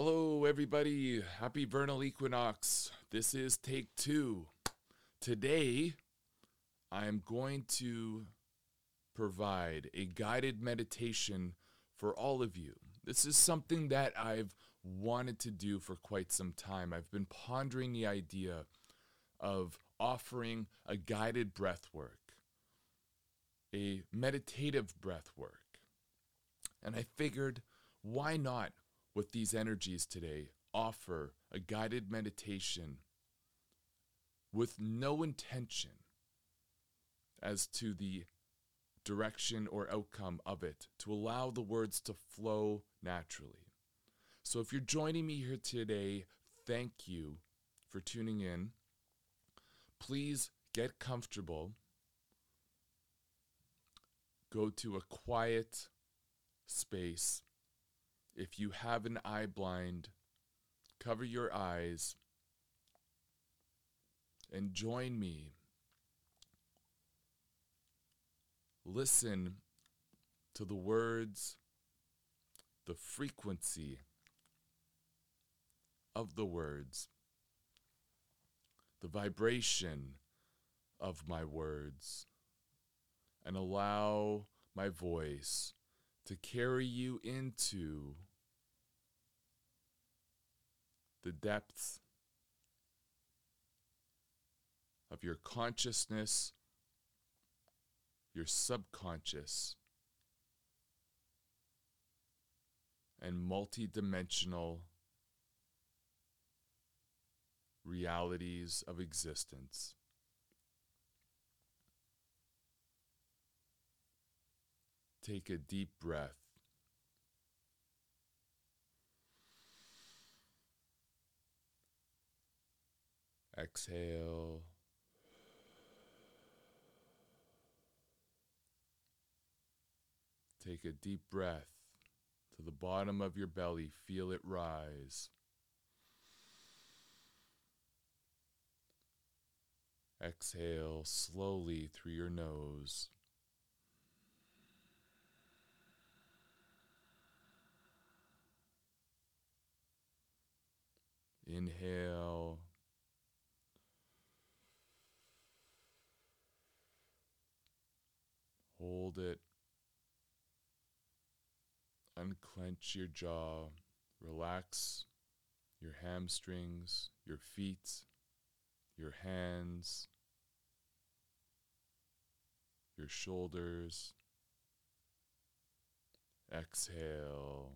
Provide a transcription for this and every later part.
Hello, everybody. Happy vernal equinox. This is take two. Today, I'm going to provide a guided meditation for all of you. This is something that I've wanted to do for quite some time. I've been pondering the idea of offering a guided breath work, a meditative breath work. And I figured, why not, with these energies today, offer a guided meditation with no intention as to the direction or outcome of it, to allow the words to flow naturally. So if you're joining me here today, thank you for tuning in. Please get comfortable. Go to a quiet space. If you have an eye blind, cover your eyes and join me. Listen to the words, the frequency of the words, the vibration of my words, and allow my voice to carry you into the depths of your consciousness, your subconscious, and multidimensional realities of existence. Take a deep breath. Exhale. Take a deep breath to the bottom of your belly. Feel it rise. Exhale slowly through your nose. Inhale. Hold it. Unclench your jaw. Relax your hamstrings, your feet, your hands, your shoulders. Exhale.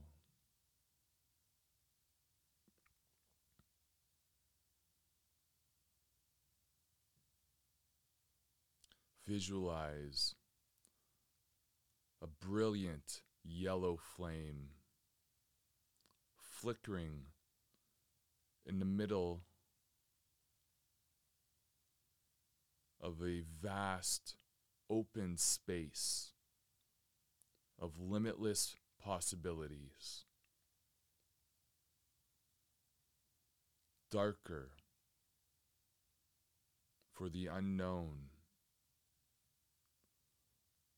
Visualize a brilliant yellow flame flickering in the middle of a vast open space of limitless possibilities. Darker for the unknown.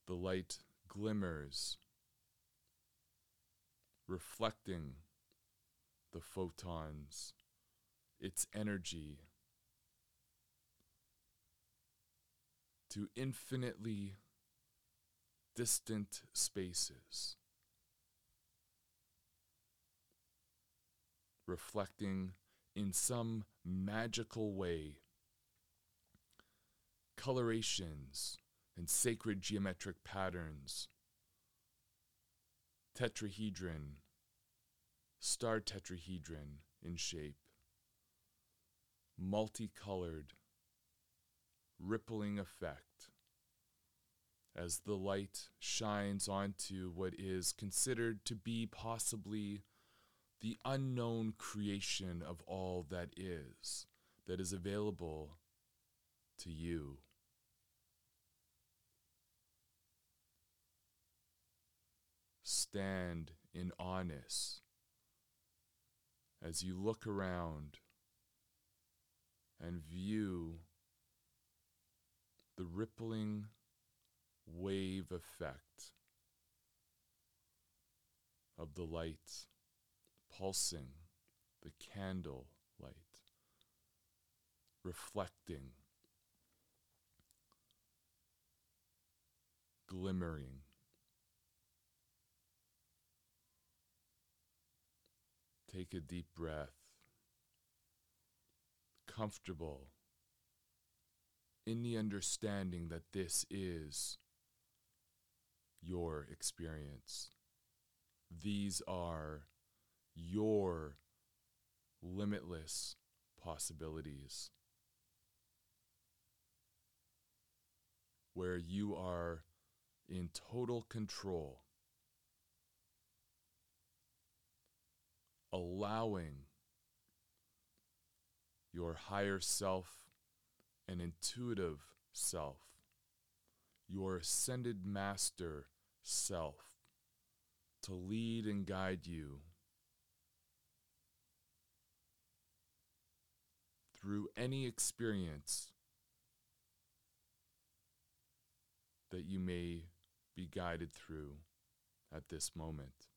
The light glimmers, reflecting the photons, its energy to infinitely distant spaces, reflecting in some magical way colorations and sacred geometric patterns, tetrahedron, star tetrahedron in shape, multicolored, rippling effect. As the light shines onto what is considered to be possibly the unknown creation of all that is, that is available to you. Stand in honest as you look around and view the rippling wave effect of the light pulsing the candle light, reflecting, glimmering. Take a deep breath, comfortable in the understanding that this is your experience. These are your limitless possibilities. Where you are in total control, allowing your higher self and intuitive self, your ascended master self, to lead and guide you through any experience that you may be guided through at this moment.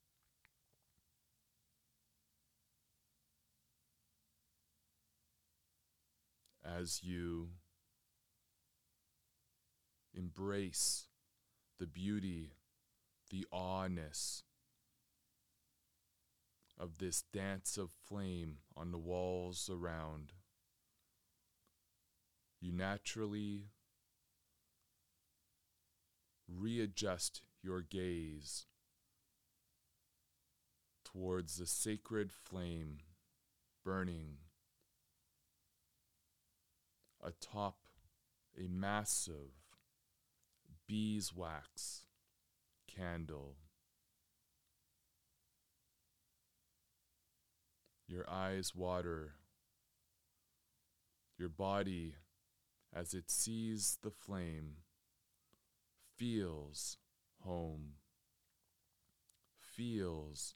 As you embrace the beauty, the awness of this dance of flame on the walls around, you naturally readjust your gaze towards the sacred flame burning atop a massive beeswax candle. Your eyes water, your body, as it sees the flame, feels home, feels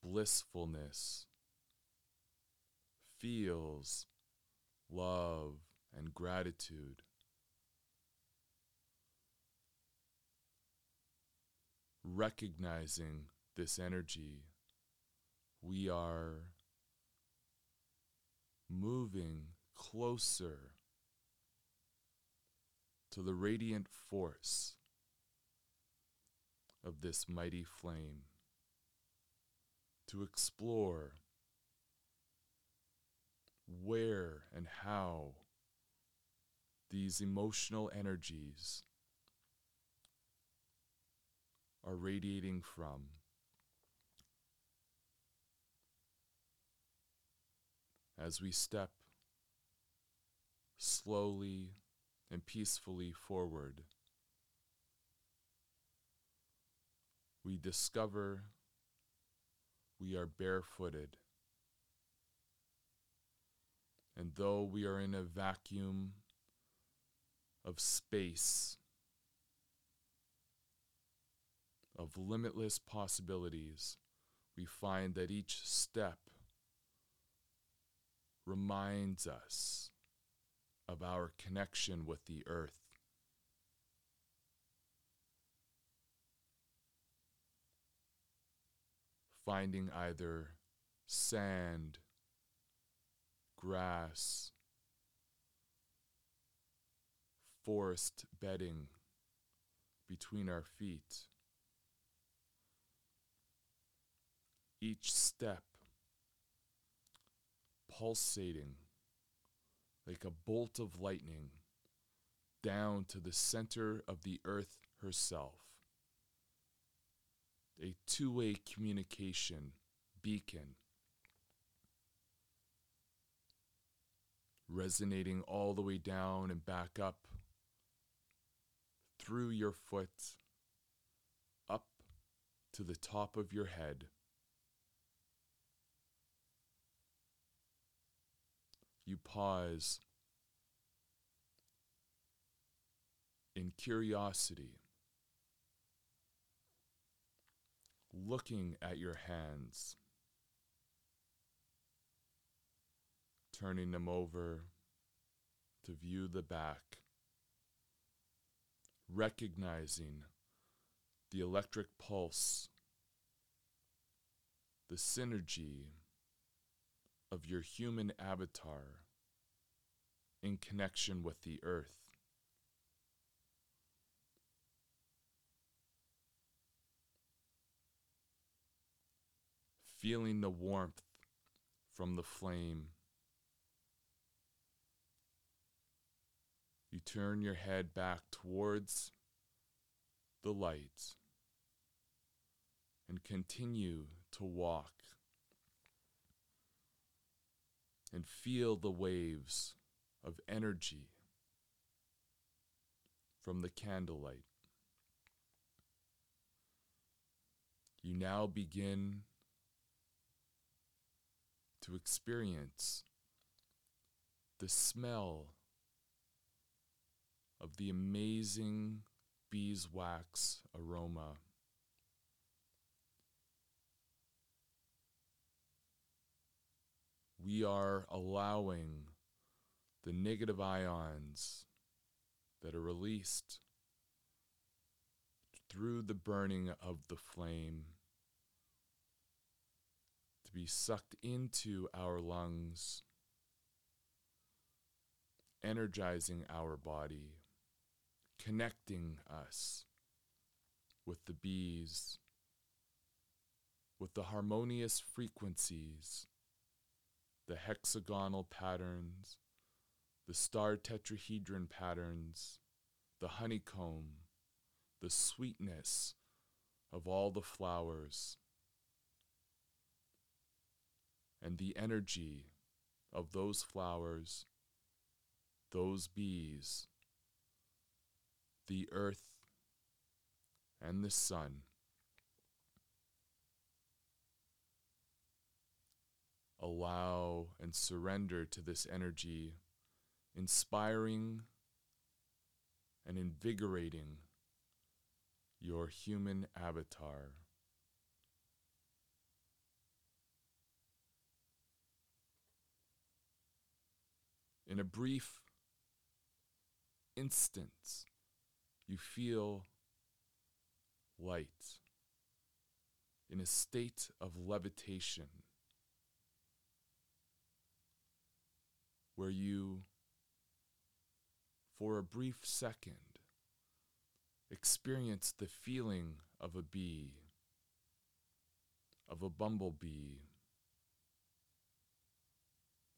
blissfulness, feels love and gratitude. Recognizing this energy, we are moving closer to the radiant force of this mighty flame, to explore where and how these emotional energies are radiating from. As we step slowly and peacefully forward, we discover we are barefooted. And though we are in a vacuum of space, of limitless possibilities, we find that each step reminds us of our connection with the earth. Finding either sand, grass, forest bedding between our feet. Each step pulsating like a bolt of lightning down to the center of the earth herself. A two way communication beacon resonating all the way down and back up through your foot up to the top of your head. You pause in curiosity, looking at your hands, turning them over to view the back recognizing the electric pulse, the synergy of your human avatar in connection with the earth. Feeling the warmth from the flame. You turn your head back towards the light and continue to walk and feel the waves of energy from the candlelight. You now begin to experience the smell of the amazing beeswax aroma. We are allowing the negative ions that are released through the burning of the flame to be sucked into our lungs, energizing our body, connecting us with the bees, with the harmonious frequencies, the hexagonal patterns the star tetrahedron patterns, the honeycomb, the sweetness of all the flowers, and the energy of those flowers, those bees, the earth, and the sun. Allow and surrender to this energy inspiring and invigorating your human avatar. In a brief instance, you feel light. In a state of levitation where you for a brief second, experience the feeling of a bee, of a bumblebee,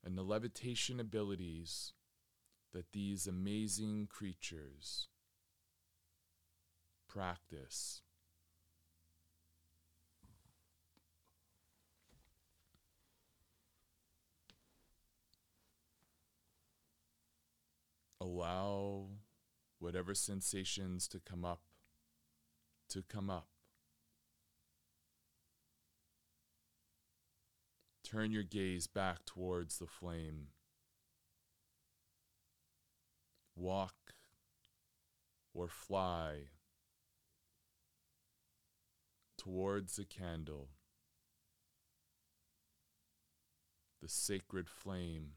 and the levitation abilities that these amazing creatures practice. allow whatever sensations to come up, to come up. Turn your gaze back towards the flame. Walk or fly towards the candle, the sacred flame.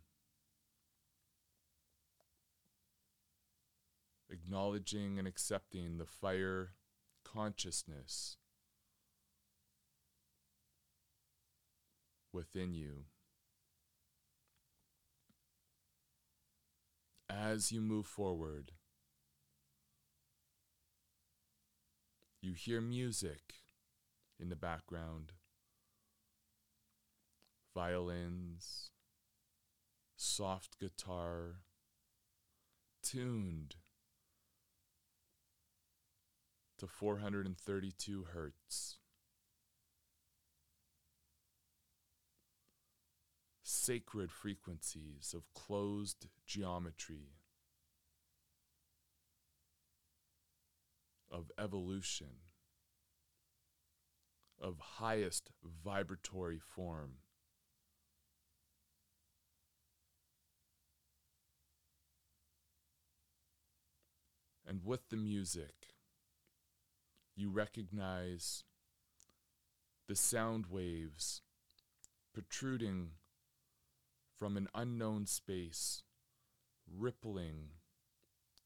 acknowledging and accepting the fire consciousness within you. As you move forward, you hear music in the background violins, soft guitar, tuned to 432 hertz. Sacred frequencies of closed geometry, of evolution, of highest vibratory form. And with the music, you recognize the sound waves protruding from an unknown space, rippling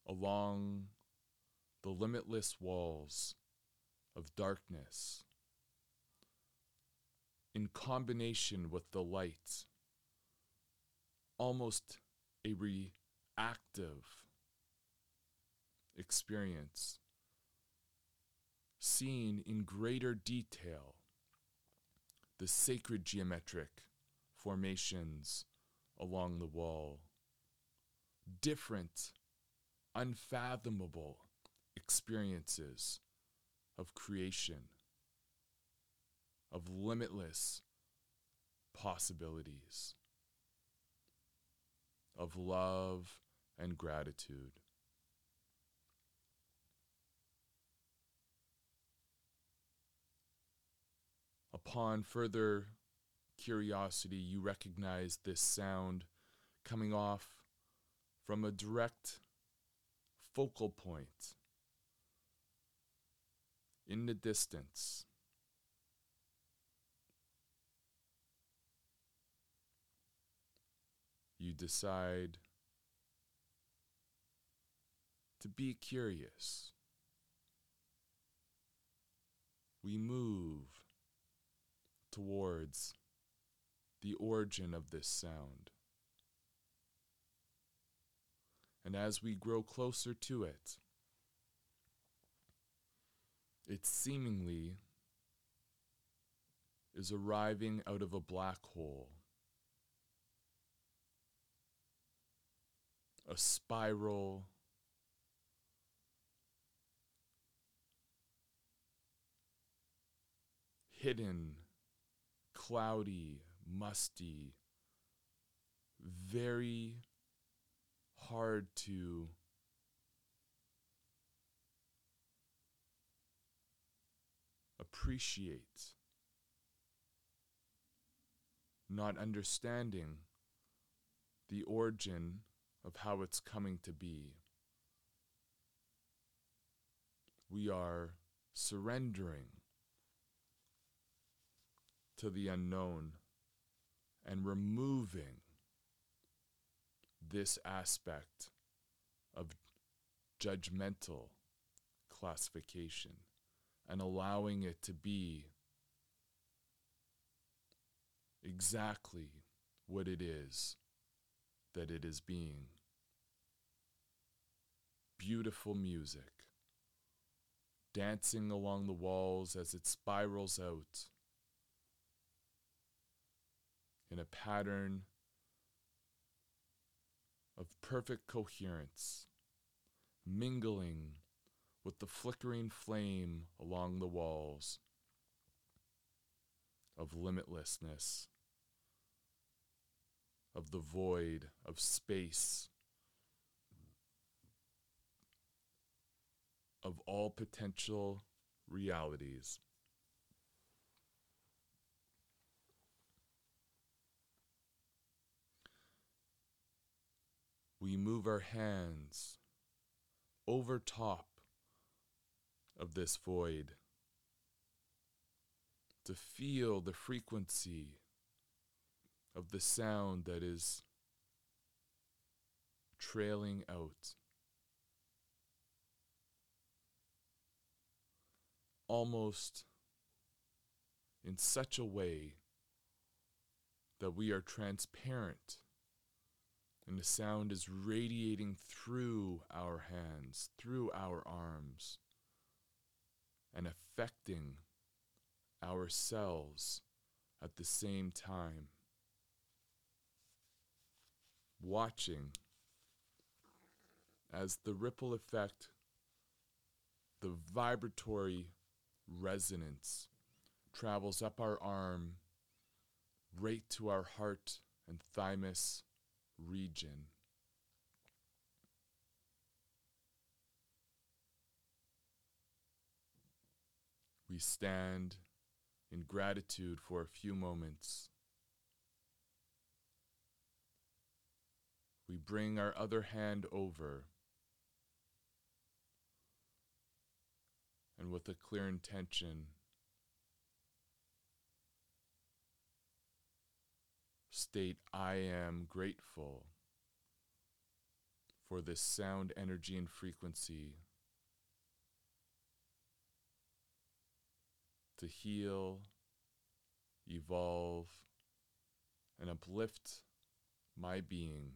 along the limitless walls of darkness, in combination with the light. Almost a reactive experience, seeing in greater detail. The sacred geometric formations along the wall, different, unfathomable experiences of creation, of limitless possibilities, of love and gratitude. Upon further curiosity, you recognize this sound coming off from a direct focal point in the distance. You decide to be curious. We move towards the origin of this sound. And as we grow closer to it, it seemingly is arriving out of a black hole. A spiral. Hidden, cloudy, musty, very hard to appreciate, not understanding the origin of how it's coming to be. We are surrendering to the unknown and removing this aspect of judgmental classification and allowing it to be exactly what it is that it is being. Beautiful music, dancing along the walls as it spirals out in a pattern of perfect coherence, mingling with the flickering flame along the walls of limitlessness, of the void of space, of all potential realities. we move our hands over top of this void to feel the frequency of the sound that is trailing out. Almost in such a way that we are transparent and the sound is radiating through our hands, through our arms, and affecting ourselves at the same time. Watching as the ripple effect, the vibratory resonance travels up our arm, right to our heart and thymus region. We stand in gratitude for a few moments. We bring our other hand over. And with a clear intention, state, I am grateful for this sound, energy, and frequency to heal, evolve, and uplift my being.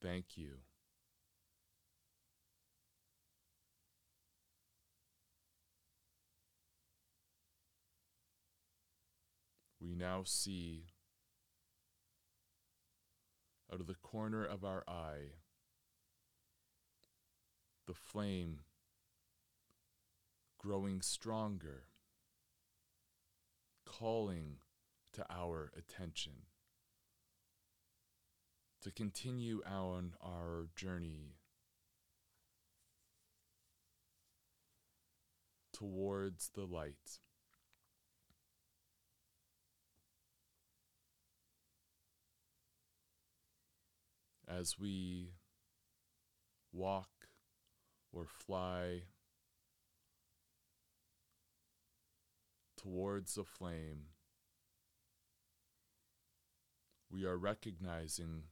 Thank you. We now see out of the corner of our eye the flame growing stronger, calling to our attention to continue on our journey towards the light. As we walk or fly towards the flame, we are recognizing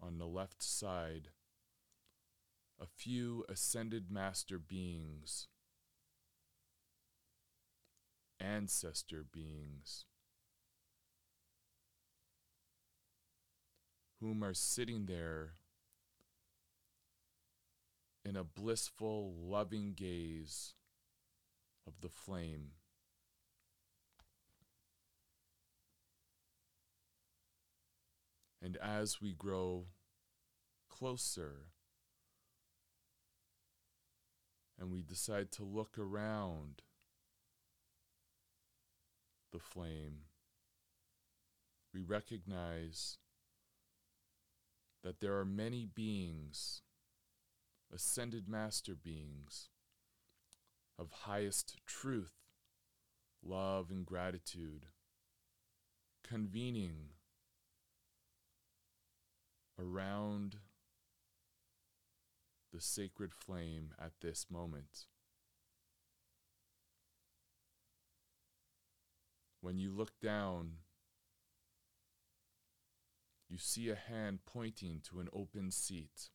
on the left side a few ascended master beings, ancestor beings, whom are sitting there in a blissful, loving gaze of the flame. And as we grow closer and we decide to look around the flame, we recognize that there are many beings, ascended master beings, of highest truth, love, and gratitude, convening around the sacred flame at this moment. When you look down, you see a hand pointing to an open seat,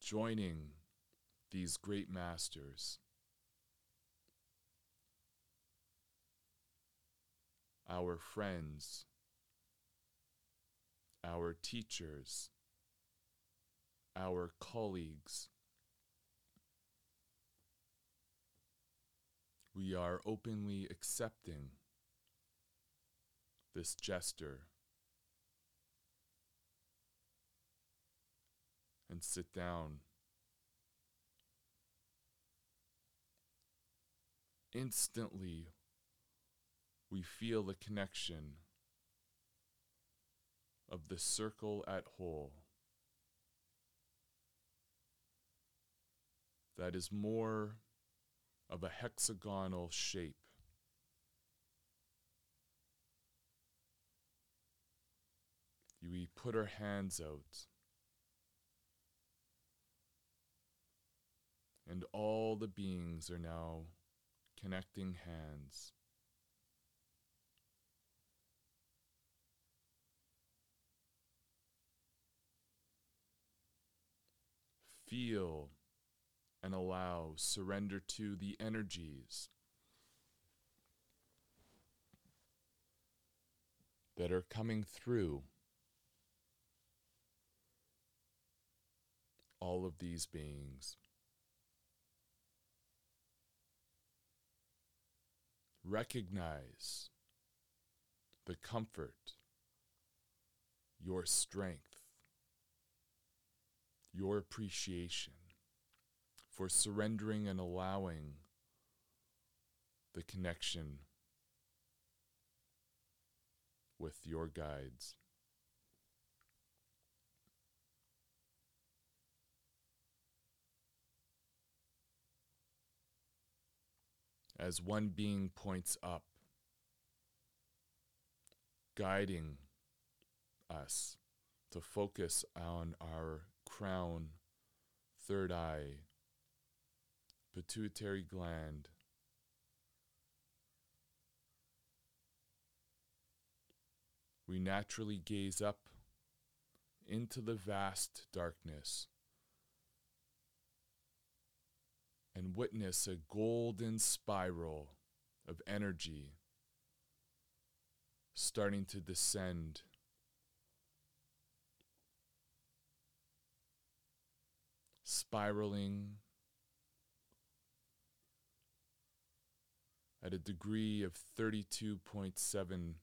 joining these great masters. Our friends, our teachers, our colleagues. We are openly accepting this gesture and sit down. Instantly, we feel the connection of the circle at whole. That is more of a hexagonal shape. We put our hands out, and all the beings are now connecting hands. Feel and allow, surrender to the energies that are coming through all of these beings. Recognize the comfort, your strength your appreciation for surrendering and allowing the connection with your guides. As one being points up, guiding us to focus on our crown, third eye, pituitary gland. We naturally gaze up into the vast darkness and witness a golden spiral of energy starting to descend. Spiraling at a degree of 32.7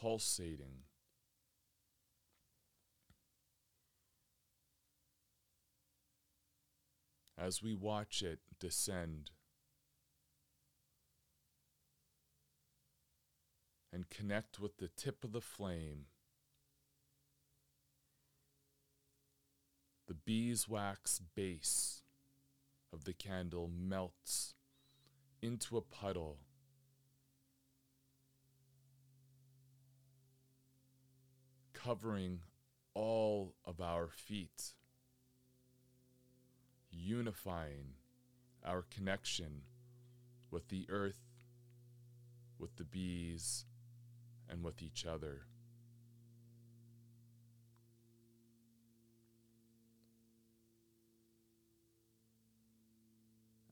pulsating. As we watch it descend and connect with the tip of the flame, the beeswax base of the candle melts into a puddle covering all of our feet, unifying our connection with the earth, with the bees, and with each other.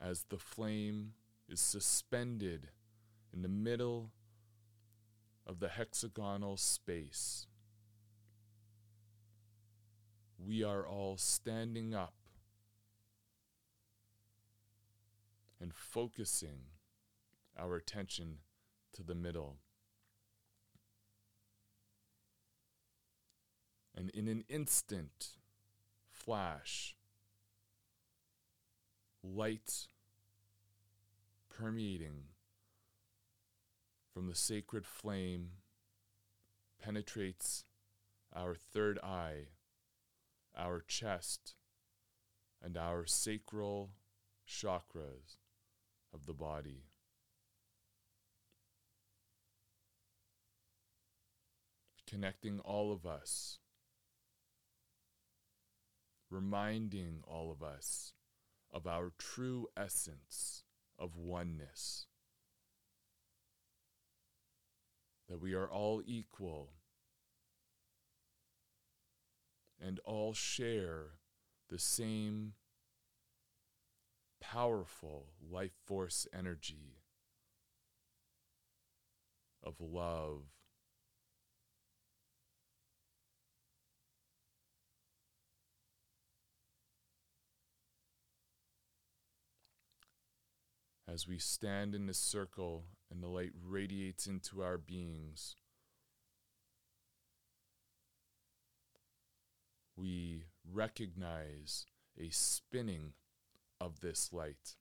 As the flame is suspended in the middle of the hexagonal space we are all standing up and focusing our attention to the middle. And in an instant flash, light permeating from the sacred flame penetrates our third eye our chest, and our sacral chakras of the body. Connecting all of us, reminding all of us of our true essence of oneness. That we are all equal and all share the same powerful life force energy of love. As we stand in this circle and the light radiates into our beings, we recognize a spinning of this light.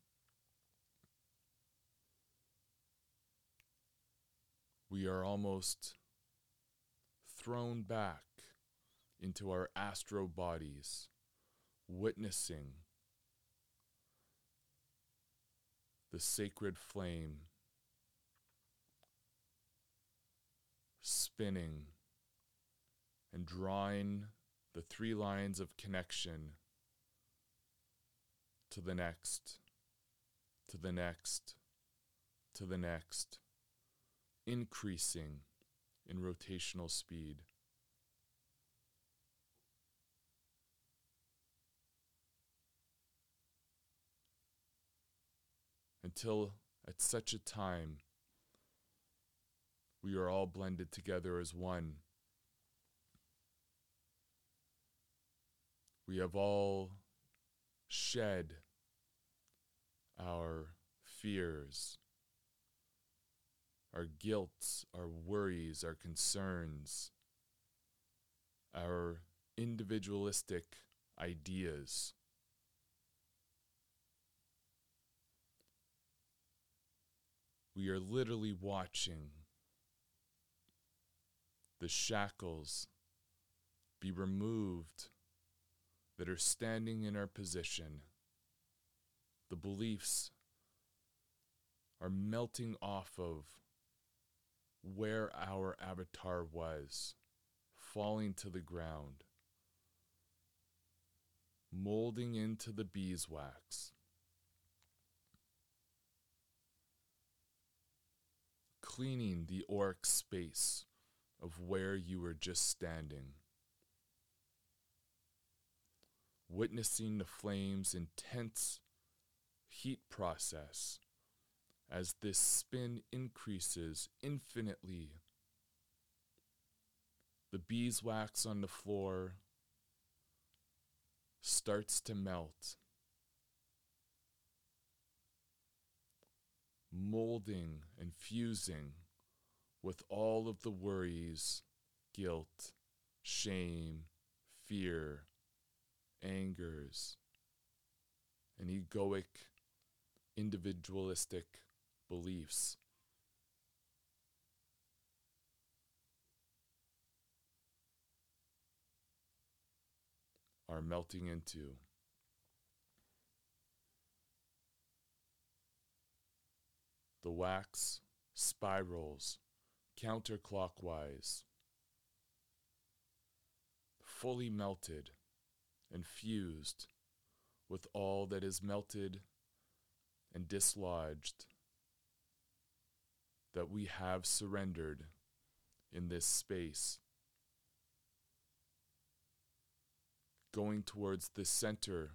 We are almost thrown back into our astral bodies, witnessing the sacred flame spinning and drawing the three lines of connection to the next, to the next, to the next, increasing in rotational speed. Until at such a time we are all blended together as one We have all shed our fears, our guilt, our worries, our concerns, our individualistic ideas. We are literally watching the shackles be removed that are standing in our position. The beliefs are melting off of where our avatar was, falling to the ground, molding into the beeswax. Cleaning the auric space of where you were just standing. witnessing the flame's intense heat process as this spin increases infinitely. The beeswax on the floor starts to melt, molding and fusing with all of the worries, guilt, shame, fear, angers, and egoic, individualistic beliefs. Are melting into. The wax spirals counterclockwise, fully melted and fused with all that is melted and dislodged that we have surrendered in this space. Going towards the center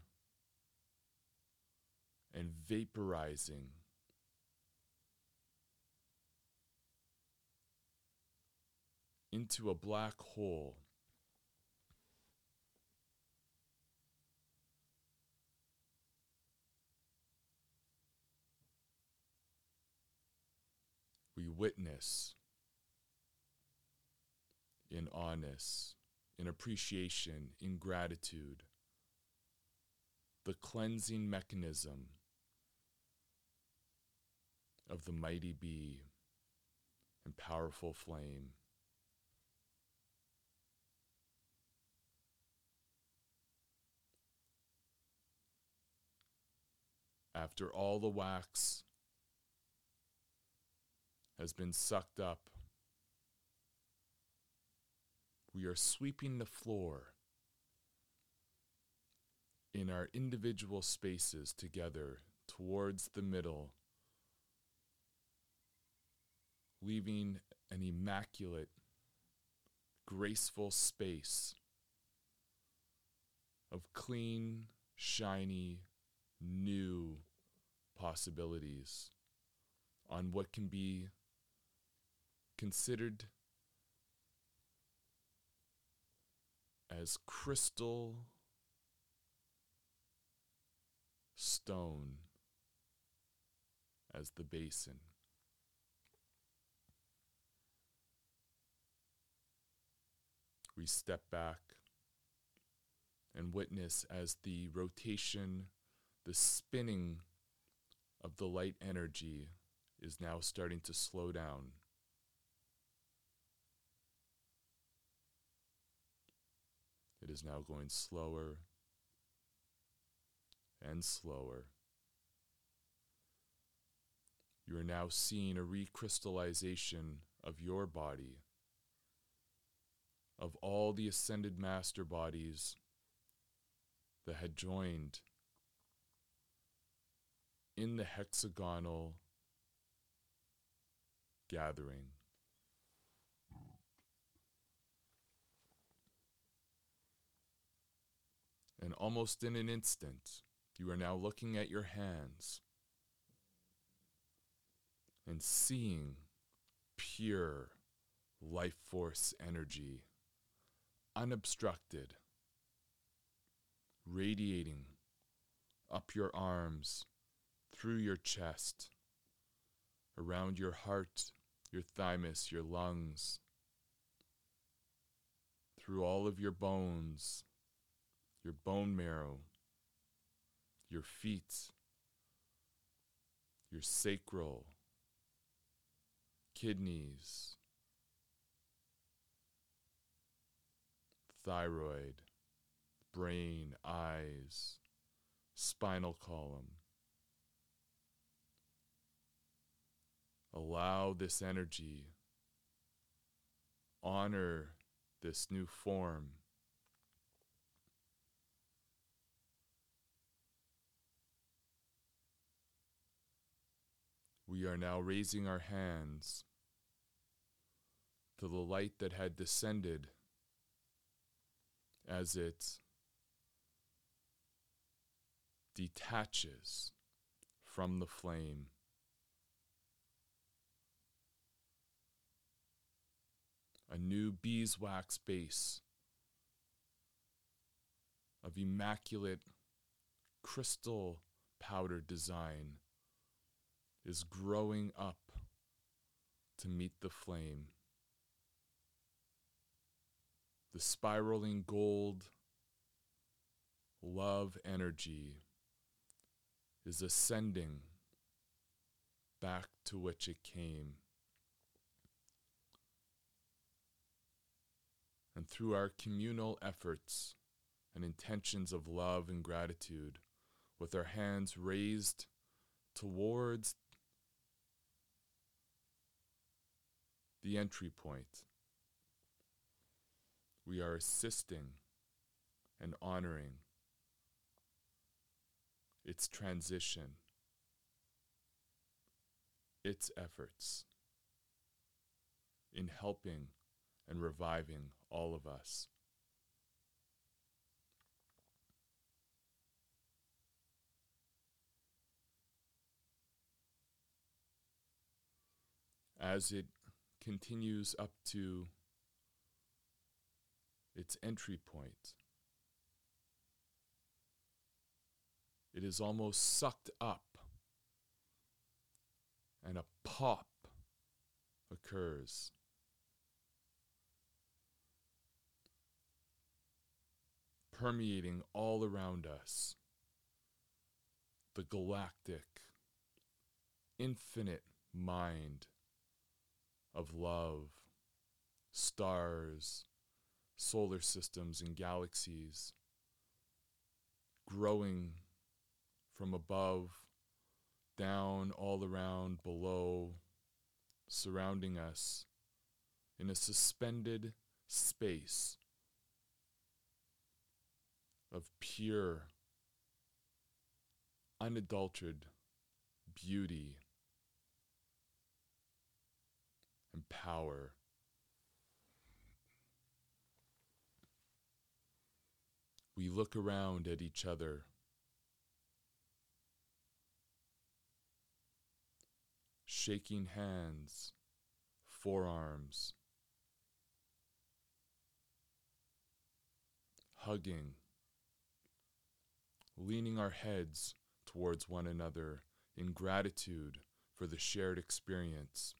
and vaporizing. Into a black hole we witness in honest, in appreciation, in gratitude, the cleansing mechanism of the mighty bee and powerful flame. After all the wax has been sucked up. We are sweeping the floor in our individual spaces together towards the middle, leaving an immaculate, graceful space of clean, shiny, new possibilities on what can be considered as crystal stone as the basin. We step back and witness as the rotation, the spinning of the light energy is now starting to slow down. It is now going slower and slower. You are now seeing a recrystallization of your body, of all the ascended master bodies that had joined in the hexagonal gathering. And almost in an instant, you are now looking at your hands and seeing pure life force energy, unobstructed, radiating up your arms, through your chest, around your heart, your thymus, your lungs, through all of your bones your bone marrow, your feet, your sacral, kidneys, thyroid, brain, eyes, spinal column. Allow this energy, honor this new form we are now raising our hands to the light that had descended as it detaches from the flame. A new beeswax base of immaculate crystal powder design is growing up to meet the flame. The spiraling gold love energy is ascending back to which it came. And through our communal efforts and intentions of love and gratitude, with our hands raised towards the entry point, we are assisting and honoring its transition, its efforts in helping and reviving all of us. As it continues up to its entry point, it is almost sucked up, and a pop occurs. Permeating all around us, the galactic, infinite mind of love, stars, solar systems, and galaxies growing from above, down, all around, below, surrounding us in a suspended space of pure, unadulterated beauty and power. We look around at each other. Shaking hands, forearms, hugging, leaning our heads towards one another in gratitude for the shared experience.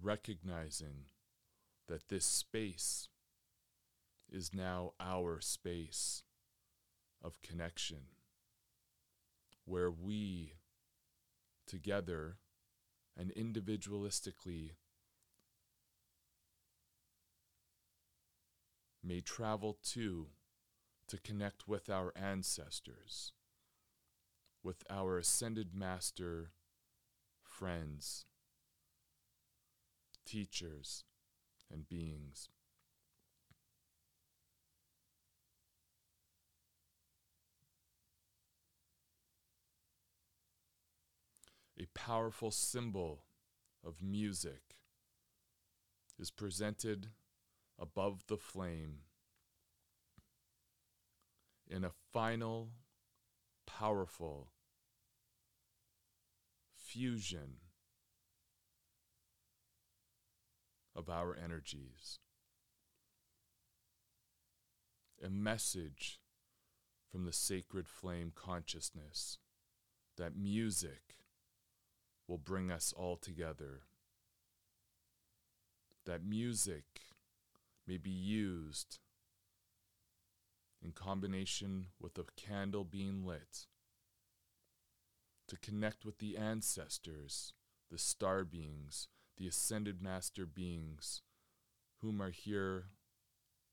Recognizing that this space is now our space of connection where we together and individualistically may travel to to connect with our ancestors, with our ascended master friends, teachers, and beings. a powerful symbol of music is presented above the flame in a final, powerful fusion of our energies. A message from the sacred flame consciousness that music will bring us all together. That music may be used in combination with a candle being lit to connect with the ancestors, the star beings, the ascended master beings whom are here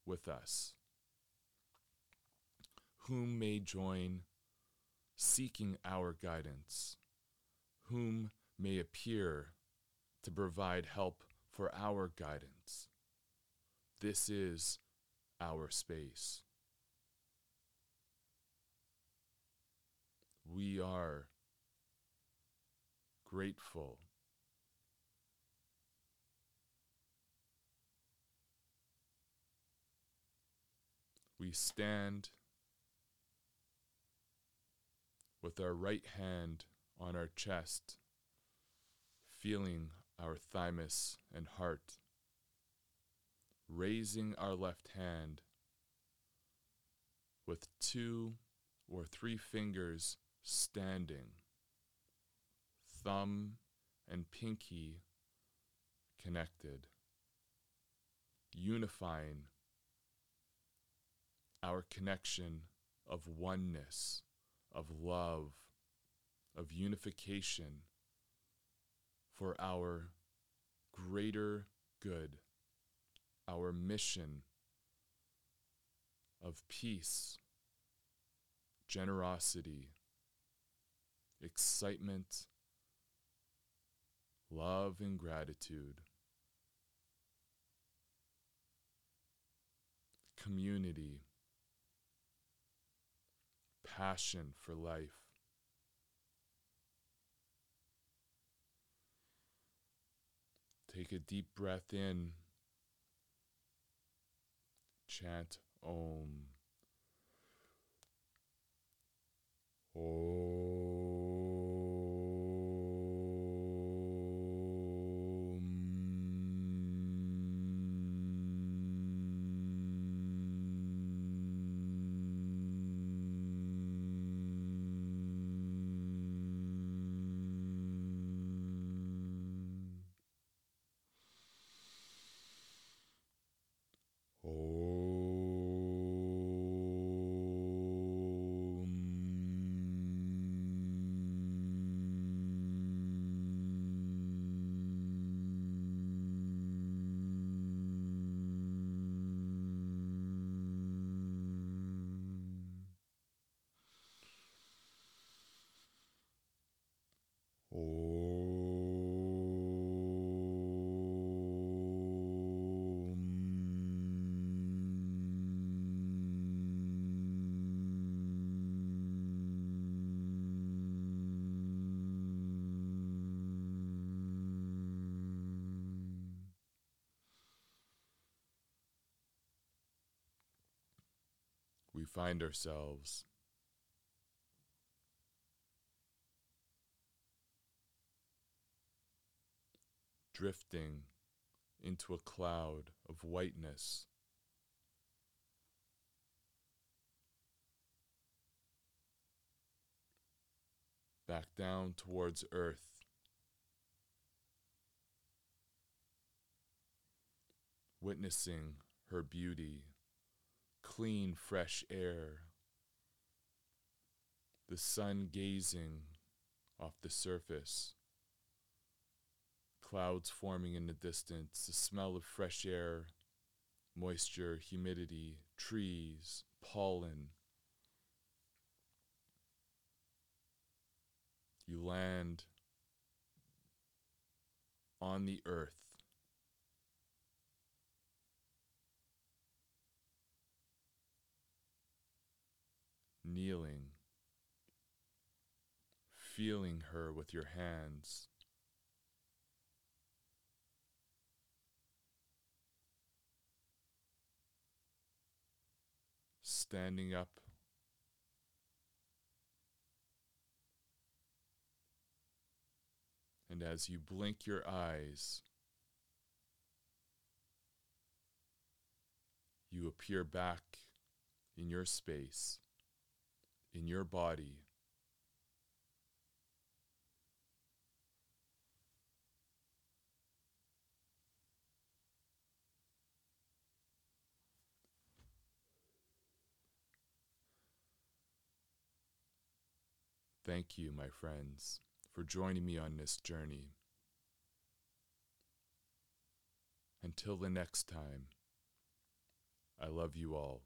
with us, whom may join seeking our guidance, whom may appear to provide help for our guidance. This is our space. We are grateful. we stand with our right hand on our chest, feeling our thymus and heart, raising our left hand with two or three fingers standing, thumb and pinky connected, unifying our connection of oneness, of love, of unification for our greater good, our mission of peace, generosity, excitement, love, and gratitude. Community, passion for life. Take a deep breath in. Chant Om. Um, we oh. Find ourselves drifting into a cloud of whiteness. Back down towards earth. Witnessing her beauty clean, fresh air, the sun gazing off the surface, clouds forming in the distance, the smell of fresh air, moisture, humidity, trees, pollen. You land on the earth kneeling, feeling her with your hands. Standing up, and as you blink your eyes, you appear back in your space in your body. Thank you, my friends, for joining me on this journey. Until the next time, I love you all.